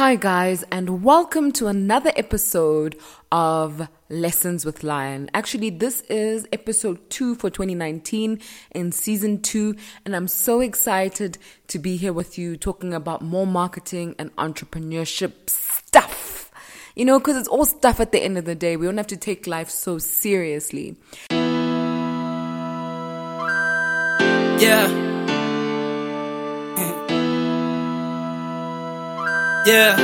Hi, guys, and welcome to another episode of Lessons with Lion. Actually, this is episode two for 2019 in season two, and I'm so excited to be here with you talking about more marketing and entrepreneurship stuff. You know, because it's all stuff at the end of the day. We don't have to take life so seriously. Yeah. Yeah.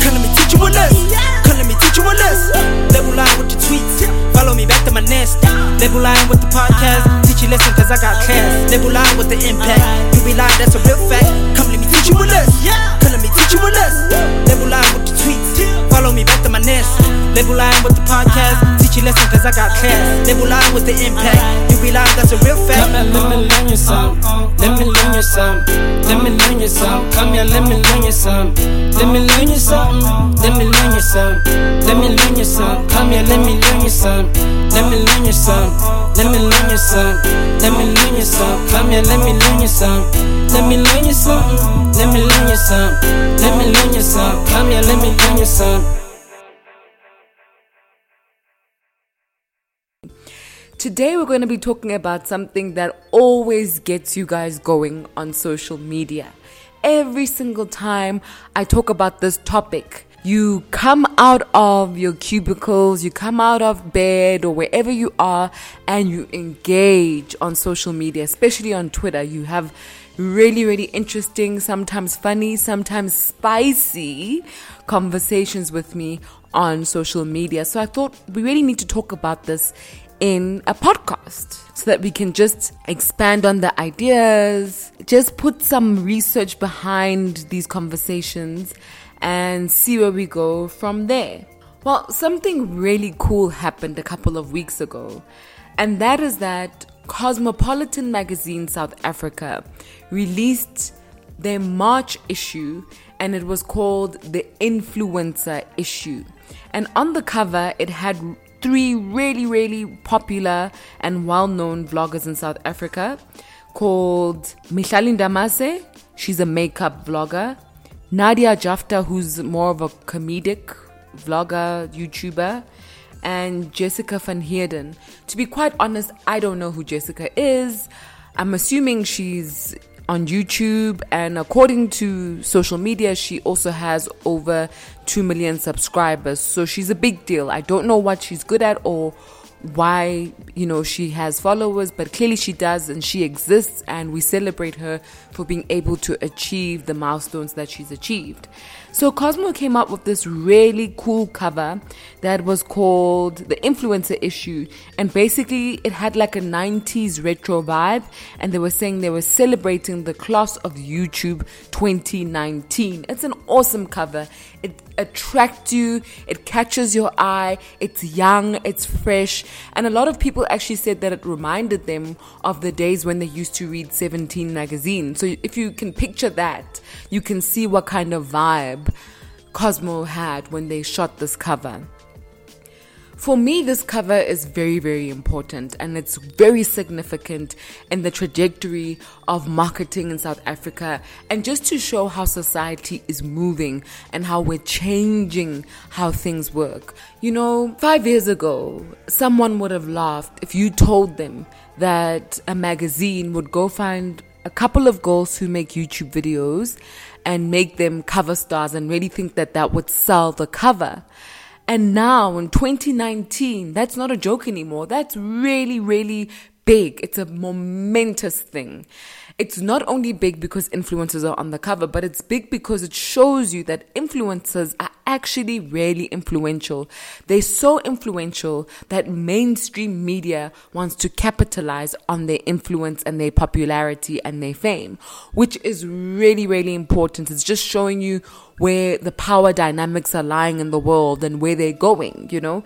Come let me teach you a lesson. Come let me teach you a lesson. Lebo Lion with the tweets. Follow me back to my nest. Lebo Lion with the podcast. Teach you lesson cause I got class. Lebo Lion with the impact. You be lying, that's a real fact. Come let me teach you a lesson. Come let me teach you a lesson. Lebo Lion with the tweets. Follow me back to my nest. Lebo Lion with the podcast. Teach you lesson cause I got class. Lebo Lion with the impact. You be lying, that's a real fact. Come here, let me learn you some. Let me learn you some. Let me learn you some. Come here, let me learn you some. Let me learn you some. Let me learn you some. Let me learn you some. Come here, let me learn you some. Let me learn you some. Let me learn you some. Let me learn you some. Come here, let me learn you some. Let me learn you some. Let me learn you some. Let me learn you some. Come here, let me learn you some. Today, we're going to be talking about something that always gets you guys going on social media. Every single time I talk about this topic, you come out of your cubicles, you come out of bed or wherever you are, and you engage on social media, especially on Twitter. You have really, really interesting, sometimes funny, sometimes spicy conversations with me on social media. So I thought we really need to talk about this in a podcast so that we can just expand on the ideas, just put some research behind these conversations and see where we go from there. Well, something really cool happened a couple of weeks ago, and that is that Cosmopolitan Magazine South Africa released their March issue and it was called the Influencer Issue. And on the cover, it had three really, really popular and well known vloggers in South Africa called Mihlali Ndamase. She's a makeup vlogger. Nadia Jafta, who's more of a comedic vlogger, YouTuber. And Jessica Van Heerden. To be quite honest, I don't know who Jessica is. I'm assuming she's on YouTube, and according to social media, she also has over 2 million subscribers. So she's a big deal. I don't know what she's good at or why you know she has followers but clearly she does and she exists and we celebrate her for being able to achieve the milestones that she's achieved so cosmo came up with this really cool cover that was called the influencer issue. And basically it had like a 90s retro vibe. And they were saying they were celebrating the class of youtube 2019 it's an awesome cover. It attracts you. It catches your eye. It's young. It's fresh. And a lot of people actually said that it reminded them of the days when they used to read 17 magazine. So if you can picture that, you can see what kind of vibe Cosmo had when they shot this cover. For me, this cover is very, very important and it's very significant in the trajectory of marketing in South Africa and just to show how society is moving and how we're changing how things work. You know, five years ago, someone would have laughed if you told them that a magazine would go find a couple of girls who make YouTube videos and make them cover stars and really think that that would sell the cover. And now in 2019, that's not a joke anymore. That's really, really big. It's a momentous thing. It's not only big because influencers are on the cover, but it's big because it shows you that influencers are actually really influential. They're so influential that mainstream media wants to capitalize on their influence and their popularity and their fame, which is really, really important. It's just showing you where the power dynamics are lying in the world and where they're going, you know?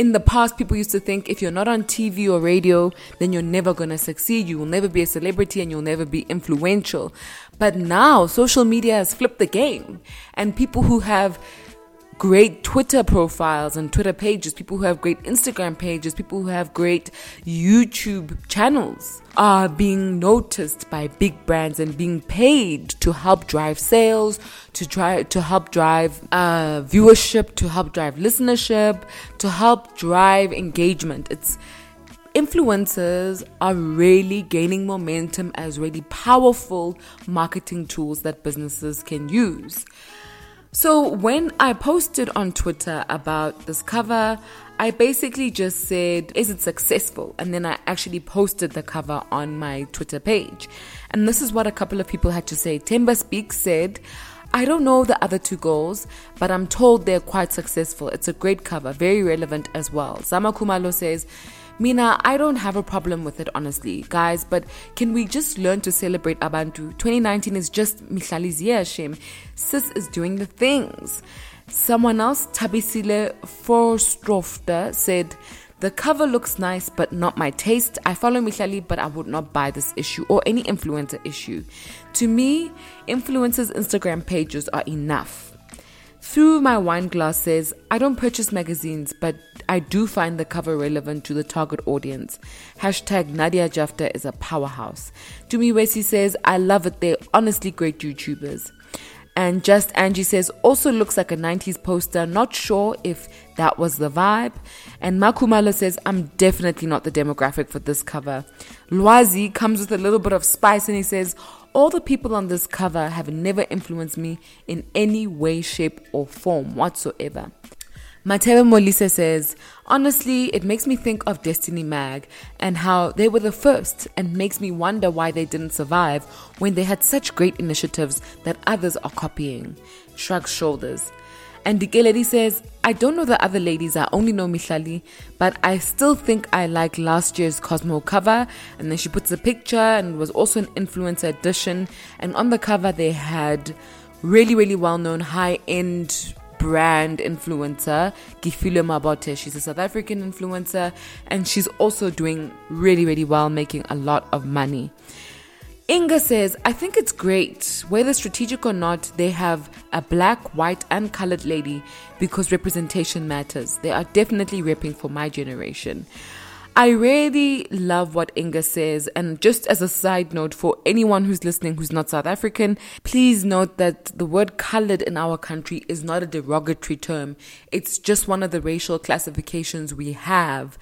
In the past, people used to think if you're not on TV or radio, then you're never going to succeed. You will never be a celebrity and you'll never be influential. But now, social media has flipped the game. And people who have great Twitter profiles and Twitter pages, people who have great Instagram pages, people who have great YouTube channels are being noticed by big brands and being paid to help drive sales, to try to help drive uh, viewership, to help drive listenership, to help drive engagement. It's influencers are really gaining momentum as really powerful marketing tools that businesses can use. So, when I posted on Twitter about this cover, I basically just said, Is it successful? And then I actually posted the cover on my Twitter page. And this is what a couple of people had to say. Temba Speaks said, I don't know the other two goals, but I'm told they're quite successful. It's a great cover, very relevant as well. Zama Kumalo says, Mina, I don't have a problem with it, honestly, guys, but can we just learn to celebrate Abantu? 2019 is just Mihlali's year, shame. Sis is doing the things. Someone else, Tabisile Forstrofter, said, the cover looks nice, but not my taste. I follow Mihlali, but I would not buy this issue or any influencer issue. To me, influencers' Instagram pages are enough. Through my wine glasses, I don't purchase magazines, but I do find the cover relevant to the target audience. Hashtag Nadia Jafta is a powerhouse. Dumi Wesi says, I love it. They're honestly great YouTubers. And Just Angie says, also looks like a 90s poster. Not sure if that was the vibe. And Makumala says, I'm definitely not the demographic for this cover. Lwazi comes with a little bit of spice and he says, all the people on this cover have never influenced me in any way, shape, or form whatsoever. Mateo Molise says, honestly, it makes me think of Destiny Mag and how they were the first and makes me wonder why they didn't survive when they had such great initiatives that others are copying. Shrugs shoulders. And Dikeledi says, I don't know the other ladies, I only know Mihlali, but I still think I like last year's Cosmo cover. And then she puts a picture and was also an influencer edition. And on the cover, they had really, really well known high end brand influencer, Kefilwe Mabote. She's a South African influencer and she's also doing really, really well, making a lot of money. Inga says, I think it's great, whether strategic or not, they have a black, white, and colored lady because representation matters. They are definitely repping for my generation. I really love what Inga says. And just as a side note for anyone who's listening who's not South African, please note that the word colored in our country is not a derogatory term. It's just one of the racial classifications we have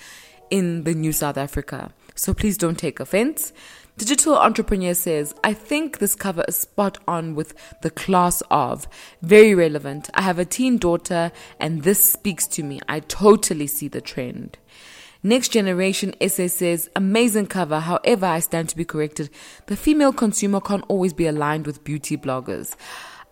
in the new South Africa. So please don't take offense. Digital Entrepreneur says, I think this cover is spot on with the class of. Very relevant. I have a teen daughter and this speaks to me. I totally see the trend. Next Generation SA says, amazing cover. However, I stand to be corrected. The female consumer can't always be aligned with beauty bloggers.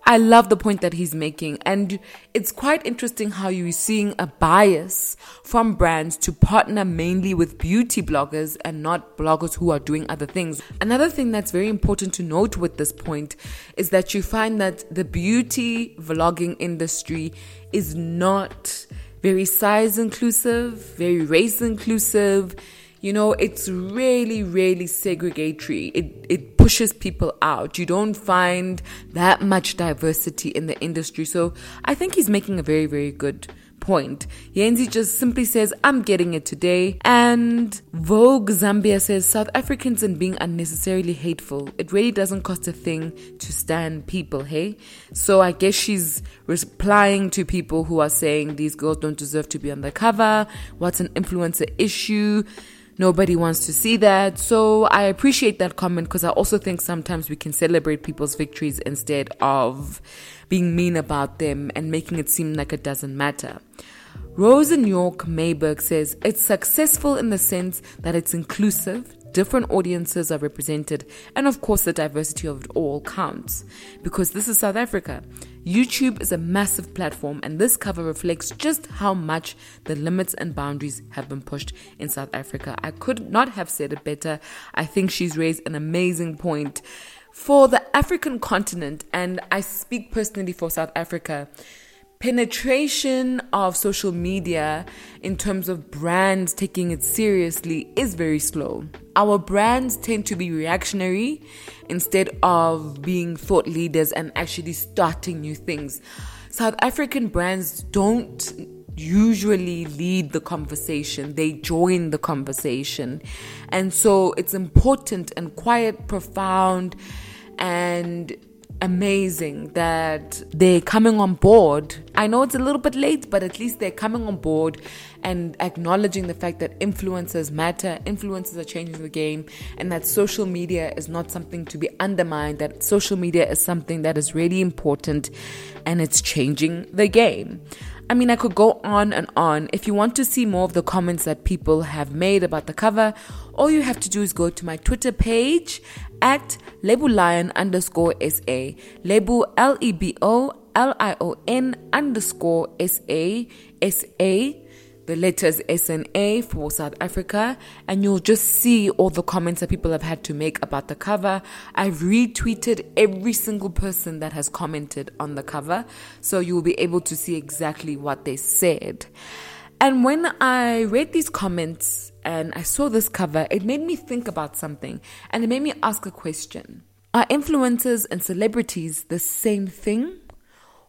I love the point that he's making. And it's quite interesting how you're seeing a bias from brands to partner mainly with beauty bloggers and not bloggers who are doing other things. Another thing that's very important to note with this point is that you find that the beauty vlogging industry is not very size inclusive, very race inclusive you know, it's really, really segregatory. It, it pushes people out. You don't find that much diversity in the industry. So I think he's making a very, very good point. Yenzi just simply says, I'm getting it today. And Vogue Zambia says, South Africans and being unnecessarily hateful. It really doesn't cost a thing to stand people, hey? So I guess she's replying to people who are saying these girls don't deserve to be on the cover. What's an influencer issue? Nobody wants to see that. So I appreciate that comment because I also think sometimes we can celebrate people's victories instead of being mean about them and making it seem like it doesn't matter. Rose in York Mayberg says it's successful in the sense that it's inclusive, different audiences are represented, and of course, the diversity of it all counts. Because this is South Africa. YouTube is a massive platform, and this cover reflects just how much the limits and boundaries have been pushed in South Africa. I could not have said it better. I think she's raised an amazing point for the African continent, and I speak personally for South Africa penetration of social media in terms of brands taking it seriously is very slow. Our brands tend to be reactionary instead of being thought leaders and actually starting new things. South African brands don't usually lead the conversation, they join the conversation. And so it's important and quite profound and amazing that they're coming on board. I know it's a little bit late, but at least they're coming on board and acknowledging the fact that influencers matter, influencers are changing the game, and that social media is not something to be undermined, that social media is something that is really important and it's changing the game. I mean, I could go on and on. If you want to see more of the comments that people have made about the cover, all you have to do is go to my Twitter page at Lion underscore SA. Lebo L E B O L I O N underscore S A S A the letters SNA for South Africa, and you'll just see all the comments that people have had to make about the cover. I've retweeted every single person that has commented on the cover, so you'll be able to see exactly what they said. And when I read these comments and I saw this cover, it made me think about something and it made me ask a question Are influencers and celebrities the same thing?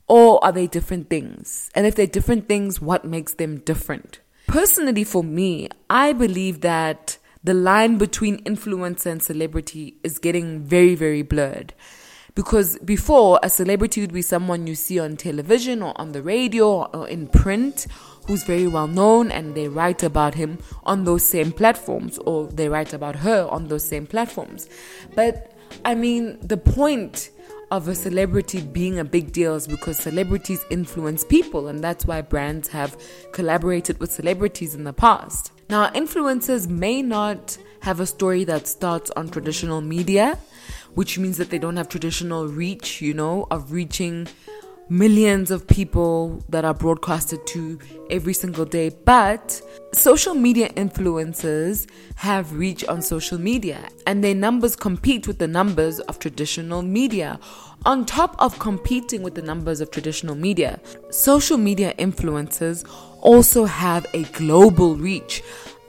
Or are they different things? And if they're different things, what makes them different? Personally, for me, I believe that the line between influencer and celebrity is getting very, very blurred. Because before, a celebrity would be someone you see on television or on the radio or in print who's very well known and they write about him on those same platforms or they write about her on those same platforms. But I mean, the point of a celebrity being a big deal is because celebrities influence people, and that's why brands have collaborated with celebrities in the past. Now, influencers may not have a story that starts on traditional media, which means that they don't have traditional reach, you know, of reaching millions of people that are broadcasted to every single day. But social media influencers have reach on social media, and their numbers compete with the numbers of traditional media. On top of competing with the numbers of traditional media, social media influencers also have a global reach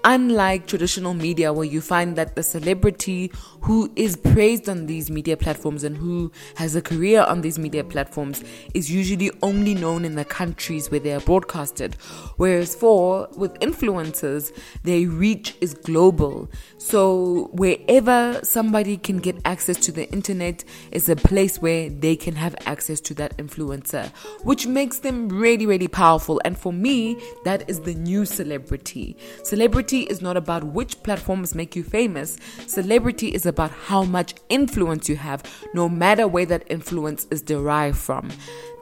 unlike traditional media where you find that the celebrity who is praised on these media platforms and who has a career on these media platforms is usually only known in the countries where they are broadcasted. Whereas for with influencers their reach is global. So wherever somebody can get access to the internet is a place where they can have access to that influencer which makes them really really powerful. And for me that is the new celebrity. Celebrity Celebrity is not about which platforms make you famous. Celebrity is about how much influence you have, no matter where that influence is derived from.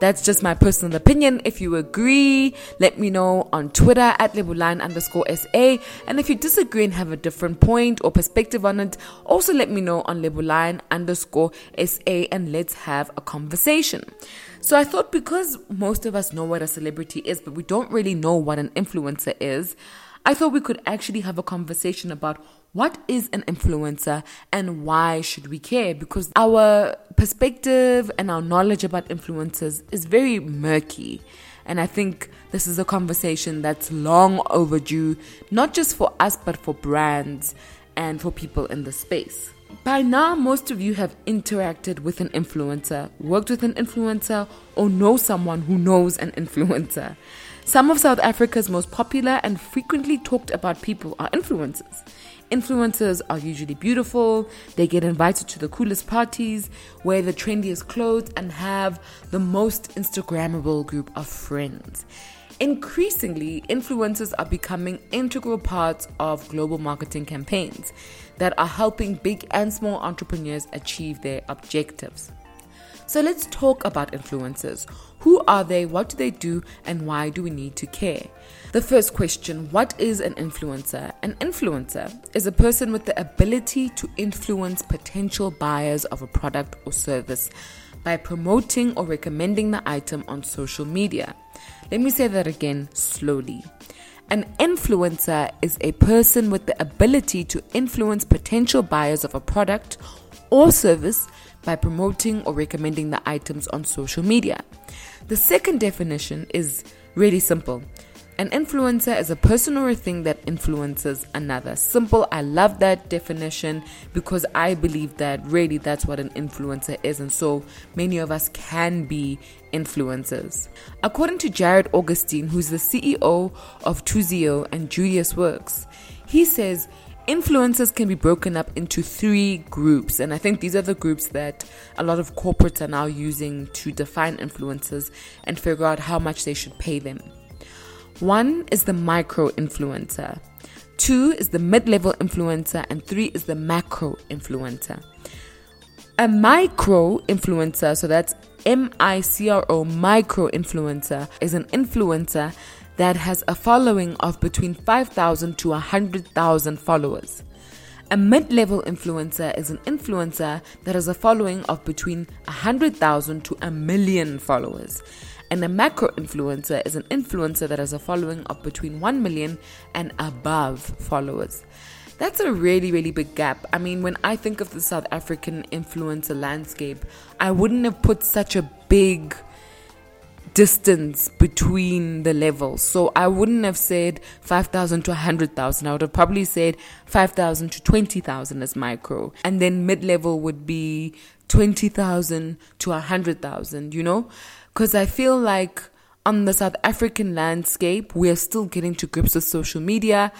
That's just my personal opinion. If you agree, let me know on Twitter at LeboLion underscore SA. And if you disagree and have a different point or perspective on it, also let me know on LeboLion underscore SA and let's have a conversation. So I thought because most of us know what a celebrity is, but we don't really know what an influencer is, I thought we could actually have a conversation about what is an influencer and why should we care because our perspective and our knowledge about influencers is very murky and I think this is a conversation that's long overdue not just for us but for brands and for people in the space. By now, most of you have interacted with an influencer, worked with an influencer, or know someone who knows an influencer. Some of South Africa's most popular and frequently talked about people are influencers. Influencers are usually beautiful, they get invited to the coolest parties, wear the trendiest clothes, and have the most Instagrammable group of friends. Increasingly, influencers are becoming integral parts of global marketing campaigns that are helping big and small entrepreneurs achieve their objectives. So let's talk about influencers. Who are they? What do they do? And why do we need to care? The first question What is an influencer? An influencer is a person with the ability to influence potential buyers of a product or service by promoting or recommending the item on social media. Let me say that again slowly. An influencer is a person with the ability to influence potential buyers of a product or service by promoting or recommending the items on social media. The second definition is really simple An influencer is a person or a thing that influences another. Simple. I love that definition because I believe that really that's what an influencer is. And so many of us can be influencers. According to Jared Augustine, who's the CEO of Tuzio and Julius Works, he says influencers can be broken up into three groups. And I think these are the groups that a lot of corporates are now using to define influencers and figure out how much they should pay them. One is the micro influencer, two is the mid level influencer, and three is the macro influencer. A micro influencer, so that's M I C R O, micro influencer, is an influencer that has a following of between 5,000 to 100,000 followers. A mid level influencer is an influencer that has a following of between 100,000 to a million followers. And a macro influencer is an influencer that has a following of between 1 million and above followers. That's a really, really big gap. I mean, when I think of the South African influencer landscape, I wouldn't have put such a big distance between the levels. So I wouldn't have said 5,000 to 100,000. I would have probably said 5,000 to 20,000 as micro. And then mid level would be 20,000 to 100,000, you know? Because I feel like on the South African landscape, we are still getting to grips with social media.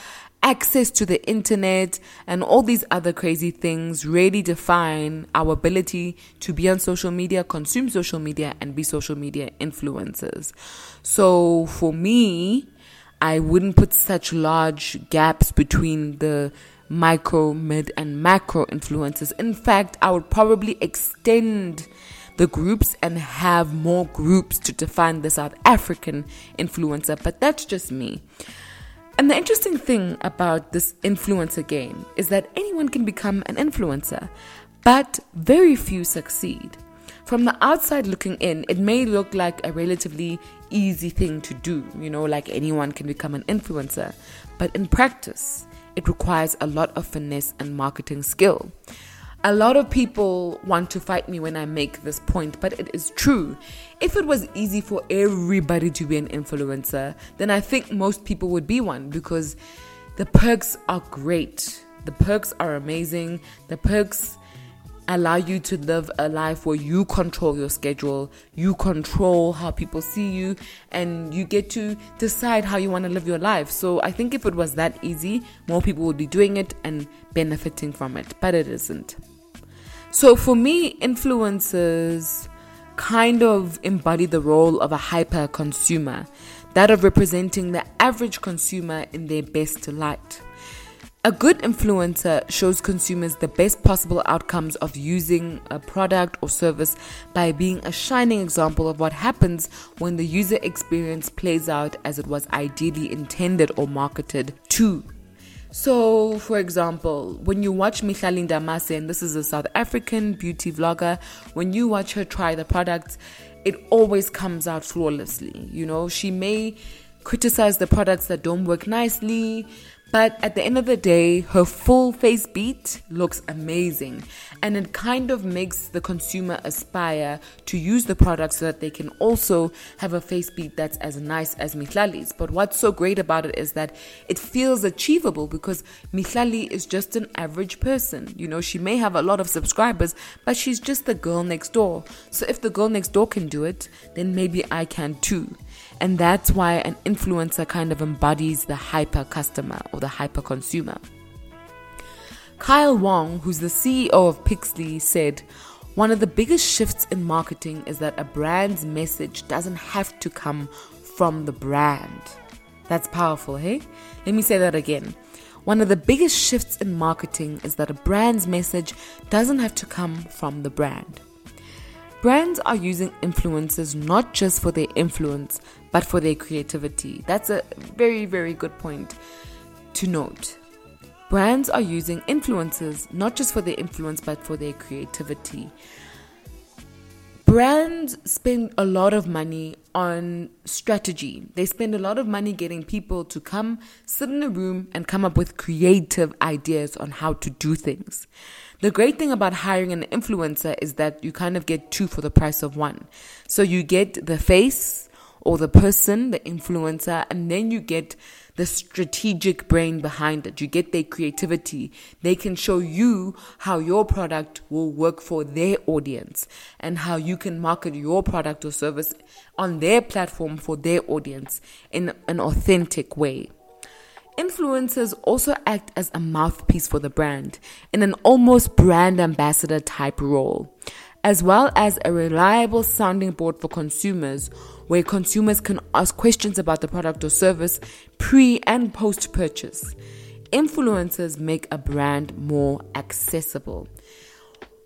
Access to the internet and all these other crazy things really define our ability to be on social media, consume social media, and be social media influencers. So for me, I wouldn't put such large gaps between the micro, mid, and macro influencers. In fact, I would probably extend the groups and have more groups to define the South African influencer, but that's just me. And the interesting thing about this influencer game is that anyone can become an influencer, but very few succeed. From the outside looking in, it may look like a relatively easy thing to do, you know, like anyone can become an influencer. But in practice, it requires a lot of finesse and marketing skill. A lot of people want to fight me when I make this point, but it is true. If it was easy for everybody to be an influencer, then I think most people would be one because the perks are great. The perks are amazing. The perks allow you to live a life where you control your schedule, you control how people see you, and you get to decide how you want to live your life. So I think if it was that easy, more people would be doing it and benefiting from it, but it isn't. So for me, influencers kind of embody the role of a hyper consumer, that of representing the average consumer in their best light. A good influencer shows consumers the best possible outcomes of using a product or service by being a shining example of what happens when the user experience plays out as it was ideally intended or marketed to. So, for example, when you watch Mihlali Ndamase, and this is a South African beauty vlogger, when you watch her try the products, it always comes out flawlessly. You know, she may criticize the products that don't work nicely, but at the end of the day, her full face beat looks amazing. And it kind of makes the consumer aspire to use the product so that they can also have a face beat that's as nice as Mihlali's. But what's so great about it is that it feels achievable because Mihlali is just an average person. You know, she may have a lot of subscribers, but she's just the girl next door. So if the girl next door can do it, then maybe I can too. And that's why an influencer kind of embodies the hyper customer or the hyper consumer. Kyle Wong, who's the CEO of Pixlee, said, One of the biggest shifts in marketing is that a brand's message doesn't have to come from the brand. That's powerful, hey? Let me say that again. One of the biggest shifts in marketing is that a brand's message doesn't have to come from the brand. Brands are using influencers not just for their influence, but for their creativity. That's a very, very good point to note. Brands are using influencers not just for their influence, but for their creativity. Brands spend a lot of money on strategy. They spend a lot of money getting people to come sit in a room and come up with creative ideas on how to do things. The great thing about hiring an influencer is that you kind of get two for the price of one. So you get the face or the person, the influencer, and then you get the strategic brain behind it. You get their creativity. They can show you how your product will work for their audience and how you can market your product or service on their platform for their audience in an authentic way. Influencers also act as a mouthpiece for the brand in an almost brand ambassador type role, as well as a reliable sounding board for consumers where consumers can ask questions about the product or service pre and post purchase. Influencers make a brand more accessible.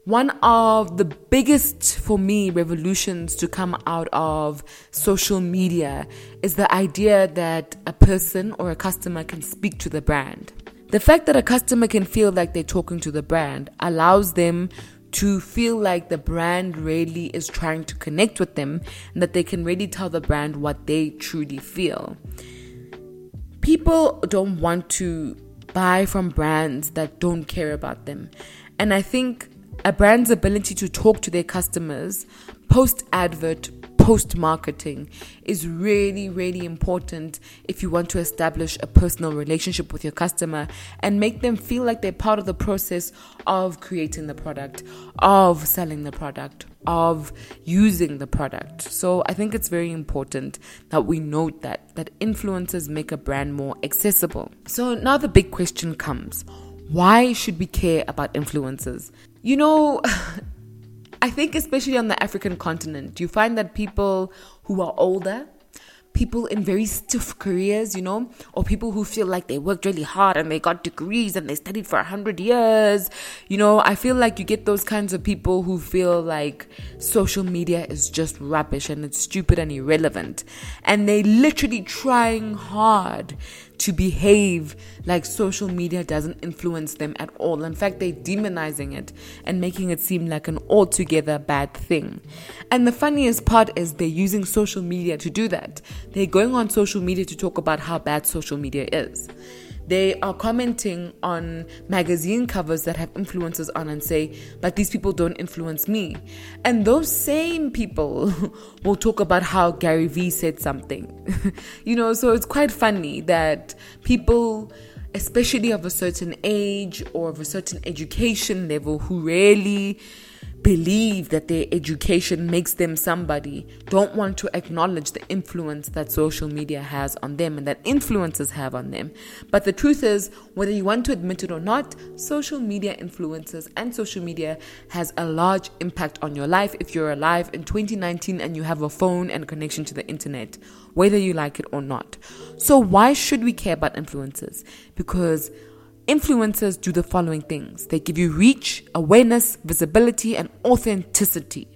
One of the biggest, for me, revolutions to come out of social media is the idea that a person or a customer can speak to the brand. The fact that a customer can feel like they're talking to the brand allows them to feel like the brand really is trying to connect with them and that they can really tell the brand what they truly feel. People don't want to buy from brands that don't care about them. And I think a brand's ability to talk to their customers post advert post marketing is really, really important if you want to establish a personal relationship with your customer and make them feel like they're part of the process of creating the product, of selling the product, of using the product. So I think it's very important that we note that that influencers make a brand more accessible. So now the big question comes. Why should we care about influencers? You know, I think, especially on the African continent, you find that people who are older, people in very stiff careers, you know, or people who feel like they worked really hard and they got degrees and they studied for a hundred years. You know, I feel like you get those kinds of people who feel like social media is just rubbish and it's stupid and irrelevant. And they literally trying hard to behave like social media doesn't influence them at all. In fact, they're demonizing it and making it seem like an altogether bad thing. And the funniest part is they're using social media to do that. They're going on social media to talk about how bad social media is they are commenting on magazine covers that have influencers on and say, but these people don't influence me. And those same people will talk about how Gary Vee said something. you know, so it's quite funny that people especially of a certain age or of a certain education level who really believe that their education makes them somebody don't want to acknowledge the influence that social media has on them and that influences have on them. But the truth is, whether you want to admit it or not, social media influences and social media has a large impact on your life if you're alive in 2019 and you have a phone and connection to the internet, whether you like it or not. So, why should we care about influencers? Because Influencers do the following things they give you reach, awareness, visibility, and authenticity.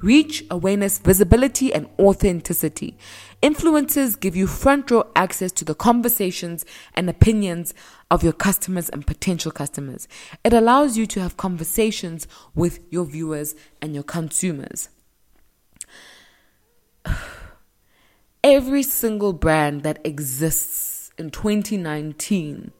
Reach, awareness, visibility, and authenticity. Influencers give you front row access to the conversations and opinions of your customers and potential customers. It allows you to have conversations with your viewers and your consumers. Every single brand that exists in 2019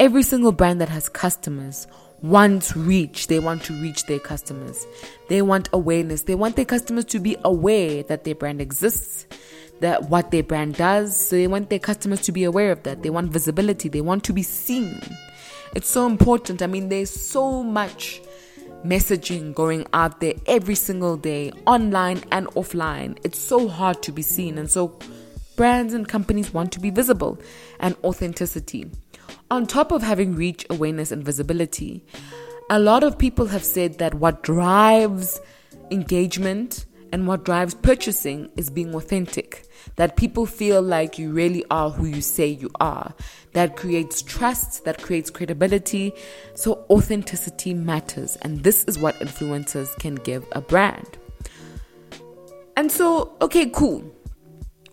Every single brand that has customers wants reach. They want to reach their customers. They want awareness. They want their customers to be aware that their brand exists, that what their brand does. So they want their customers to be aware of that. They want visibility. They want to be seen. It's so important. I mean, there's so much messaging going out there every single day, online and offline. It's so hard to be seen. And so brands and companies want to be visible and authenticity. On top of having reach, awareness, and visibility, a lot of people have said that what drives engagement and what drives purchasing is being authentic. That people feel like you really are who you say you are. That creates trust, that creates credibility. So, authenticity matters. And this is what influencers can give a brand. And so, okay, cool.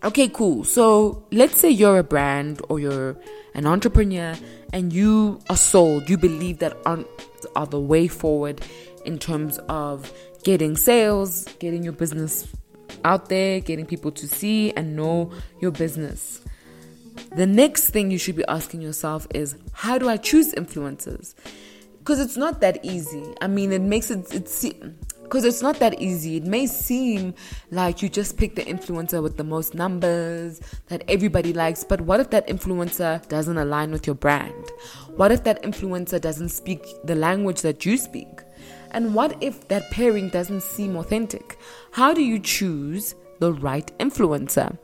Okay, cool. So let's say you're a brand or you're an entrepreneur and you are sold. You believe that are, are the way forward in terms of getting sales, getting your business out there, getting people to see and know your business. The next thing you should be asking yourself is how do I choose influencers? Because it's not that easy. I mean, it makes it, it's because it's not that easy. It may seem like you just pick the influencer with the most numbers that everybody likes, but what if that influencer doesn't align with your brand? What if that influencer doesn't speak the language that you speak? And what if that pairing doesn't seem authentic? How do you choose the right influencer?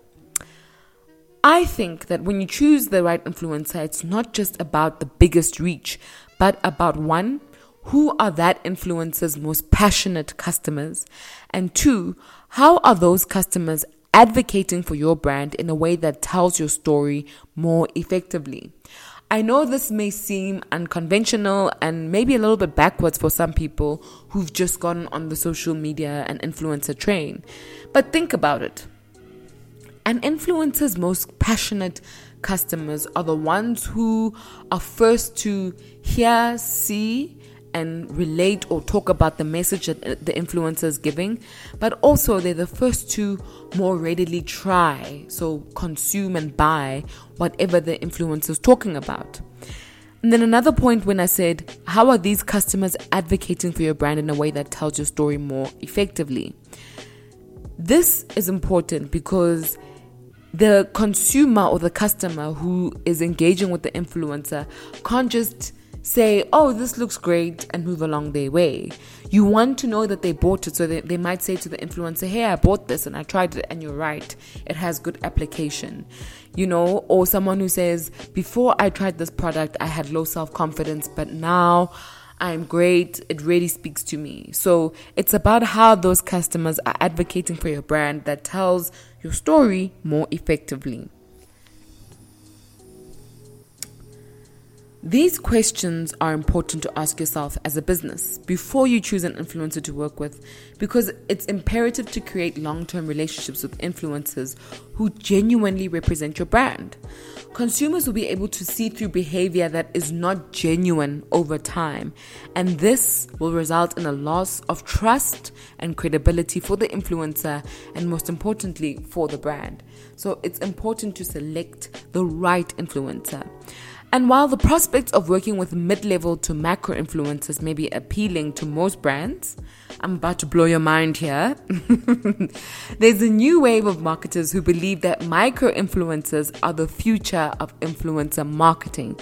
I think that when you choose the right influencer, it's not just about the biggest reach, but about one, who are that influencer's most passionate customers? And two, how are those customers advocating for your brand in a way that tells your story more effectively? I know this may seem unconventional and maybe a little bit backwards for some people who've just gone on the social media and influencer train, but think about it. An influencer's most passionate customers are the ones who are first to hear, see, and relate or talk about the message that uh, the influencer is giving, but also they're the first to more readily try, so consume and buy whatever the influencer is talking about. And then another point when I said, how are these customers advocating for your brand in a way that tells your story more effectively? This is important because the consumer or the customer who is engaging with the influencer can't just say, oh, this looks great, and move along their way. You want to know that they bought it, so they, they might say to the influencer, hey, I bought this and I tried it, and you're right, it has good application. You know, or someone who says, before I tried this product, I had low self confidence, but now I'm great. It really speaks to me. So it's about how those customers are advocating for your brand that tells your story more effectively. These questions are important to ask yourself as a business before you choose an influencer to work with because it's imperative to create long term relationships with influencers who genuinely represent your brand. Consumers will be able to see through behavior that is not genuine over time, and this will result in a loss of trust and credibility for the influencer and, most importantly, for the brand. So, it's important to select the right influencer. And while the prospect of working with mid level to macro influencers may be appealing to most brands, I'm about to blow your mind here. There's a new wave of marketers who believe that micro influencers are the future of influencer marketing.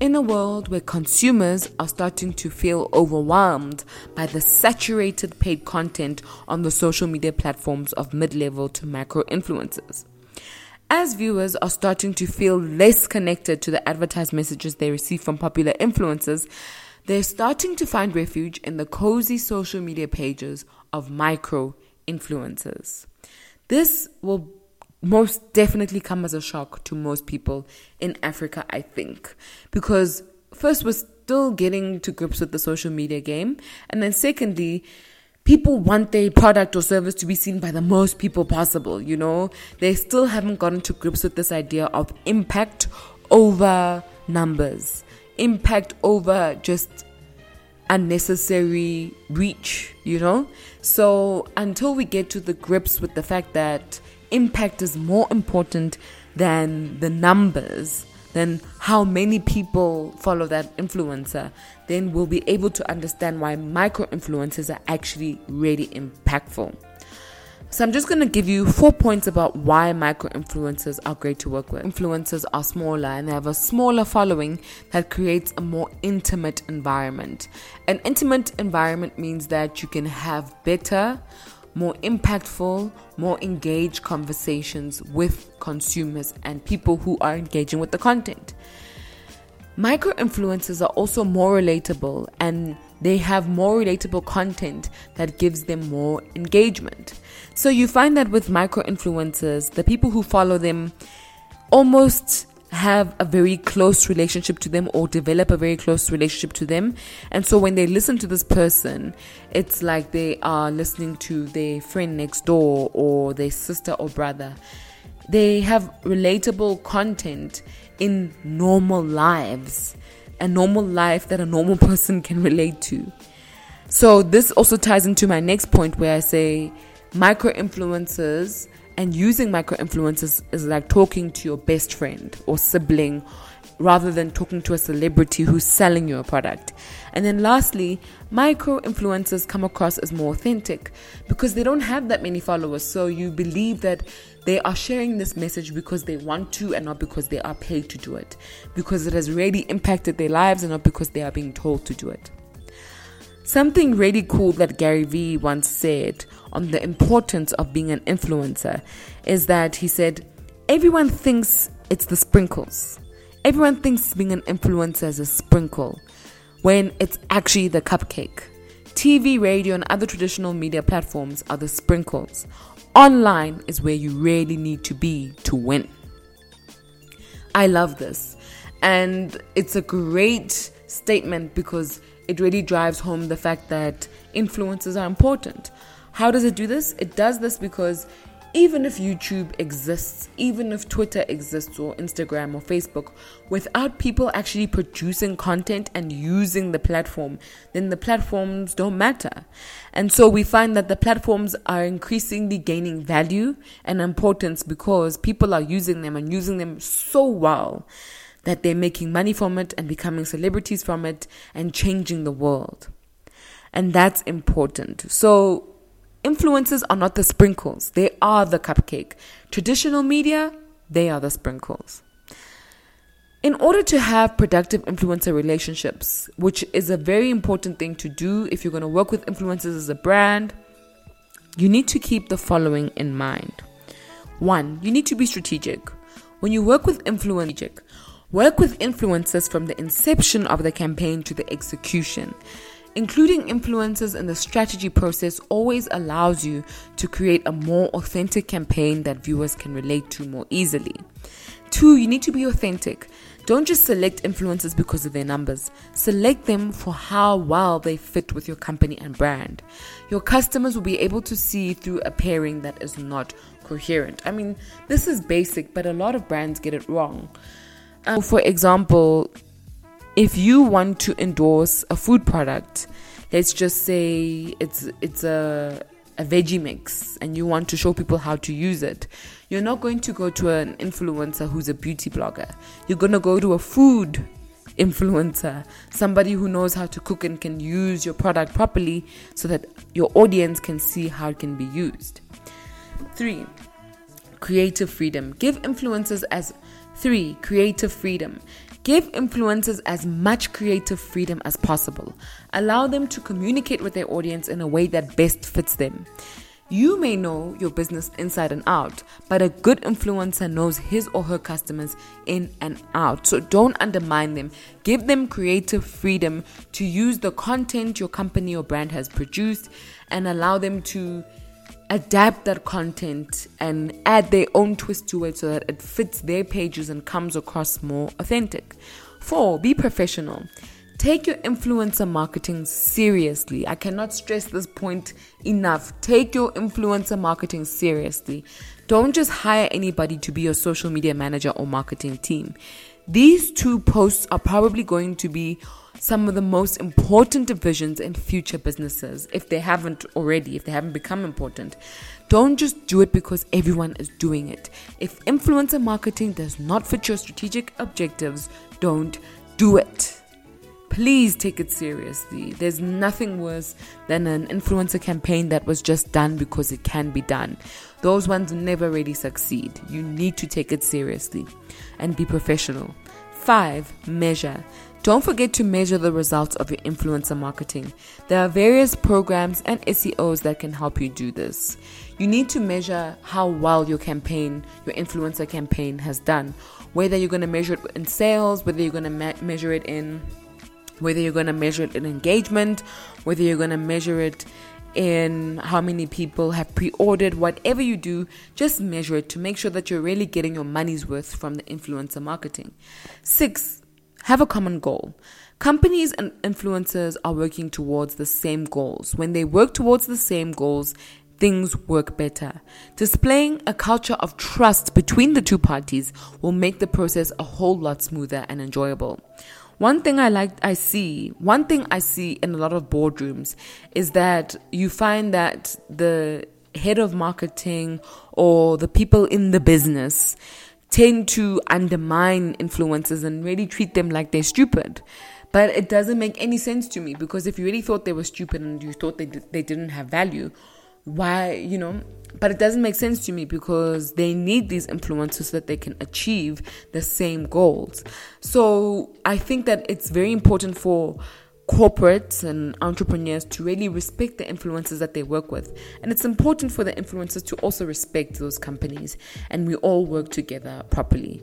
In a world where consumers are starting to feel overwhelmed by the saturated paid content on the social media platforms of mid level to macro influencers. As viewers are starting to feel less connected to the advertised messages they receive from popular influencers, they're starting to find refuge in the cozy social media pages of micro influencers. This will most definitely come as a shock to most people in Africa, I think, because first, we're still getting to grips with the social media game, and then secondly, people want their product or service to be seen by the most people possible, you know? They still haven't gotten to grips with this idea of impact over numbers, impact over just unnecessary reach, you know? So until we get to the grips with the fact that impact is more important than the numbers, then how many people follow that influencer, then we'll be able to understand why micro influencers are actually really impactful. So I'm just going to give you four points about why micro influencers are great to work with. Influencers are smaller and they have a smaller following that creates a more intimate environment. An intimate environment means that you can have better, more impactful, more engaged conversations with consumers and people who are engaging with the content. Micro influencers are also more relatable and they have more relatable content that gives them more engagement. So you find that with micro influencers, the people who follow them almost have a very close relationship to them or develop a very close relationship to them. And so when they listen to this person, it's like they are listening to their friend next door or their sister or brother. They have relatable content in normal lives, a normal life that a normal person can relate to. So this also ties into my next point where I say micro influencers and using micro influencers is like talking to your best friend or sibling rather than talking to a celebrity who's selling you a product. And then lastly, micro influencers come across as more authentic because they don't have that many followers. So you believe that they are sharing this message because they want to and not because they are paid to do it. Because it has really impacted their lives and not because they are being told to do it. Something really cool that Gary Vee once said on the importance of being an influencer is that he said, Everyone thinks it's the sprinkles. Everyone thinks being an influencer is a sprinkle when it's actually the cupcake. TV, radio, and other traditional media platforms are the sprinkles. Online is where you really need to be to win. I love this. And it's a great statement because it really drives home the fact that influencers are important. How does it do this? It does this because even if YouTube exists, even if Twitter exists or Instagram or Facebook, without people actually producing content and using the platform, then the platforms don't matter. And so we find that the platforms are increasingly gaining value and importance because people are using them and using them so well that they're making money from it and becoming celebrities from it and changing the world. And that's important. So Influencers are not the sprinkles, they are the cupcake. Traditional media, they are the sprinkles. In order to have productive influencer relationships, which is a very important thing to do if you're going to work with influencers as a brand, you need to keep the following in mind. One, you need to be strategic. When you work with influencers, work with influencers from the inception of the campaign to the execution. Including influencers in the strategy process always allows you to create a more authentic campaign that viewers can relate to more easily. Two, you need to be authentic. Don't just select influencers because of their numbers. Select them for how well they fit with your company and brand. Your customers will be able to see through a pairing that is not coherent. I mean, this is basic, but a lot of brands get it wrong. Um, for example, if you want to endorse a food product, let's just say it's it's a a veggie mix and you want to show people how to use it, you're not going to go to an influencer who's a beauty blogger. You're going to go to a food influencer, somebody who knows how to cook and can use your product properly so that your audience can see how it can be used. 3. Creative freedom. Give influencers as 3. Creative freedom. Give influencers as much creative freedom as possible. Allow them to communicate with their audience in a way that best fits them. You may know your business inside and out, but a good influencer knows his or her customers in and out. So don't undermine them. Give them creative freedom to use the content your company or brand has produced and allow them to adapt that content and add their own twist to it so that it fits their pages and comes across more authentic. Four, be professional. Take your influencer marketing seriously. I cannot stress this point enough. Take your influencer marketing seriously. Don't just hire anybody to be your social media manager or marketing team. These two posts are probably going to be some of the most important divisions in future businesses if they haven't already, if they haven't become important. Don't just do it because everyone is doing it. If influencer marketing does not fit your strategic objectives, don't do it. Please take it seriously. There's nothing worse than an influencer campaign that was just done because it can be done. Those ones never really succeed. You need to take it seriously and be professional. Five, measure. Don't forget to measure the results of your influencer marketing. There are various programs and SEOs that can help you do this. You need to measure how well your campaign, your influencer campaign has done. Whether you're going to measure it in sales, whether you're going to me- measure it in whether you're going to measure it in engagement, whether you're going to measure it in how many people have pre ordered, whatever you do, just measure it to make sure that you're really getting your money's worth from the influencer marketing. Six, have a common goal. Companies and influencers are working towards the same goals. When they work towards the same goals, things work better. Displaying a culture of trust between the two parties will make the process a whole lot smoother and enjoyable. One thing I like I see, one thing I see in a lot of boardrooms is that you find that the head of marketing or the people in the business tend to undermine influencers and really treat them like they're stupid. But it doesn't make any sense to me because if you really thought they were stupid and you thought they, they didn't have value, why, you know, but it doesn't make sense to me because they need these influencers so that they can achieve the same goals. So I think that it's very important for corporates and entrepreneurs to really respect the influencers that they work with. And it's important for the influencers to also respect those companies and we all work together properly.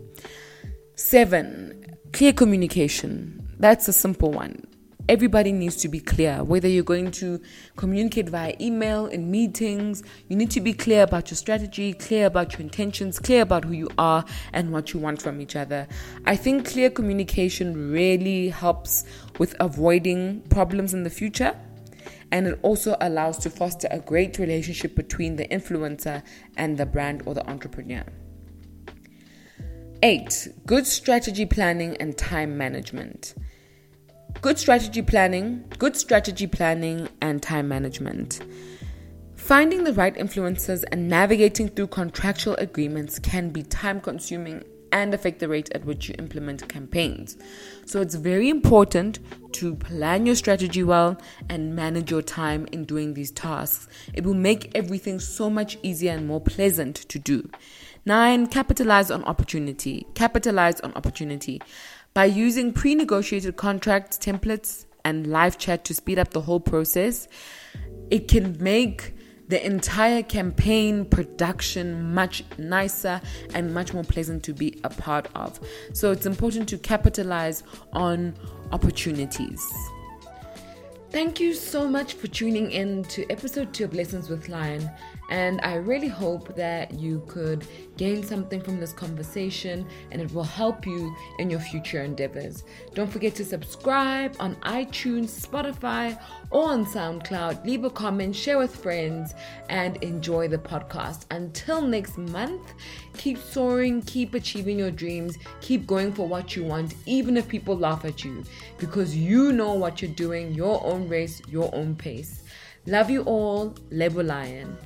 Seven, clear communication. That's a simple one everybody needs to be clear. Whether you're going to communicate via email in meetings you need to be clear about your strategy clear about your intentions clear about who you are and what you want from each other. I think clear communication really helps with avoiding problems in the future and it also allows to foster a great relationship between the influencer and the brand or the entrepreneur. 8 good strategy planning and time management Good strategy planning, good strategy planning, and time management. Finding the right influencers and navigating through contractual agreements can be time consuming and affect the rate at which you implement campaigns. So it's very important to plan your strategy well and manage your time in doing these tasks. It will make everything so much easier and more pleasant to do. Nine, capitalize on opportunity. Capitalize on opportunity. By using pre negotiated contracts, templates, and live chat to speed up the whole process, it can make the entire campaign production much nicer and much more pleasant to be a part of. So it's important to capitalize on opportunities. Thank you so much for tuning in to episode 2 of Lessons with Lion. And I really hope that you could gain something from this conversation and it will help you in your future endeavors. Don't forget to subscribe on iTunes, Spotify, or on SoundCloud. Leave a comment, share with friends, and enjoy the podcast. Until next month, keep soaring, keep achieving your dreams, keep going for what you want, even if people laugh at you, because you know what you're doing, your own race, your own pace. Love you all, Lebo Lion.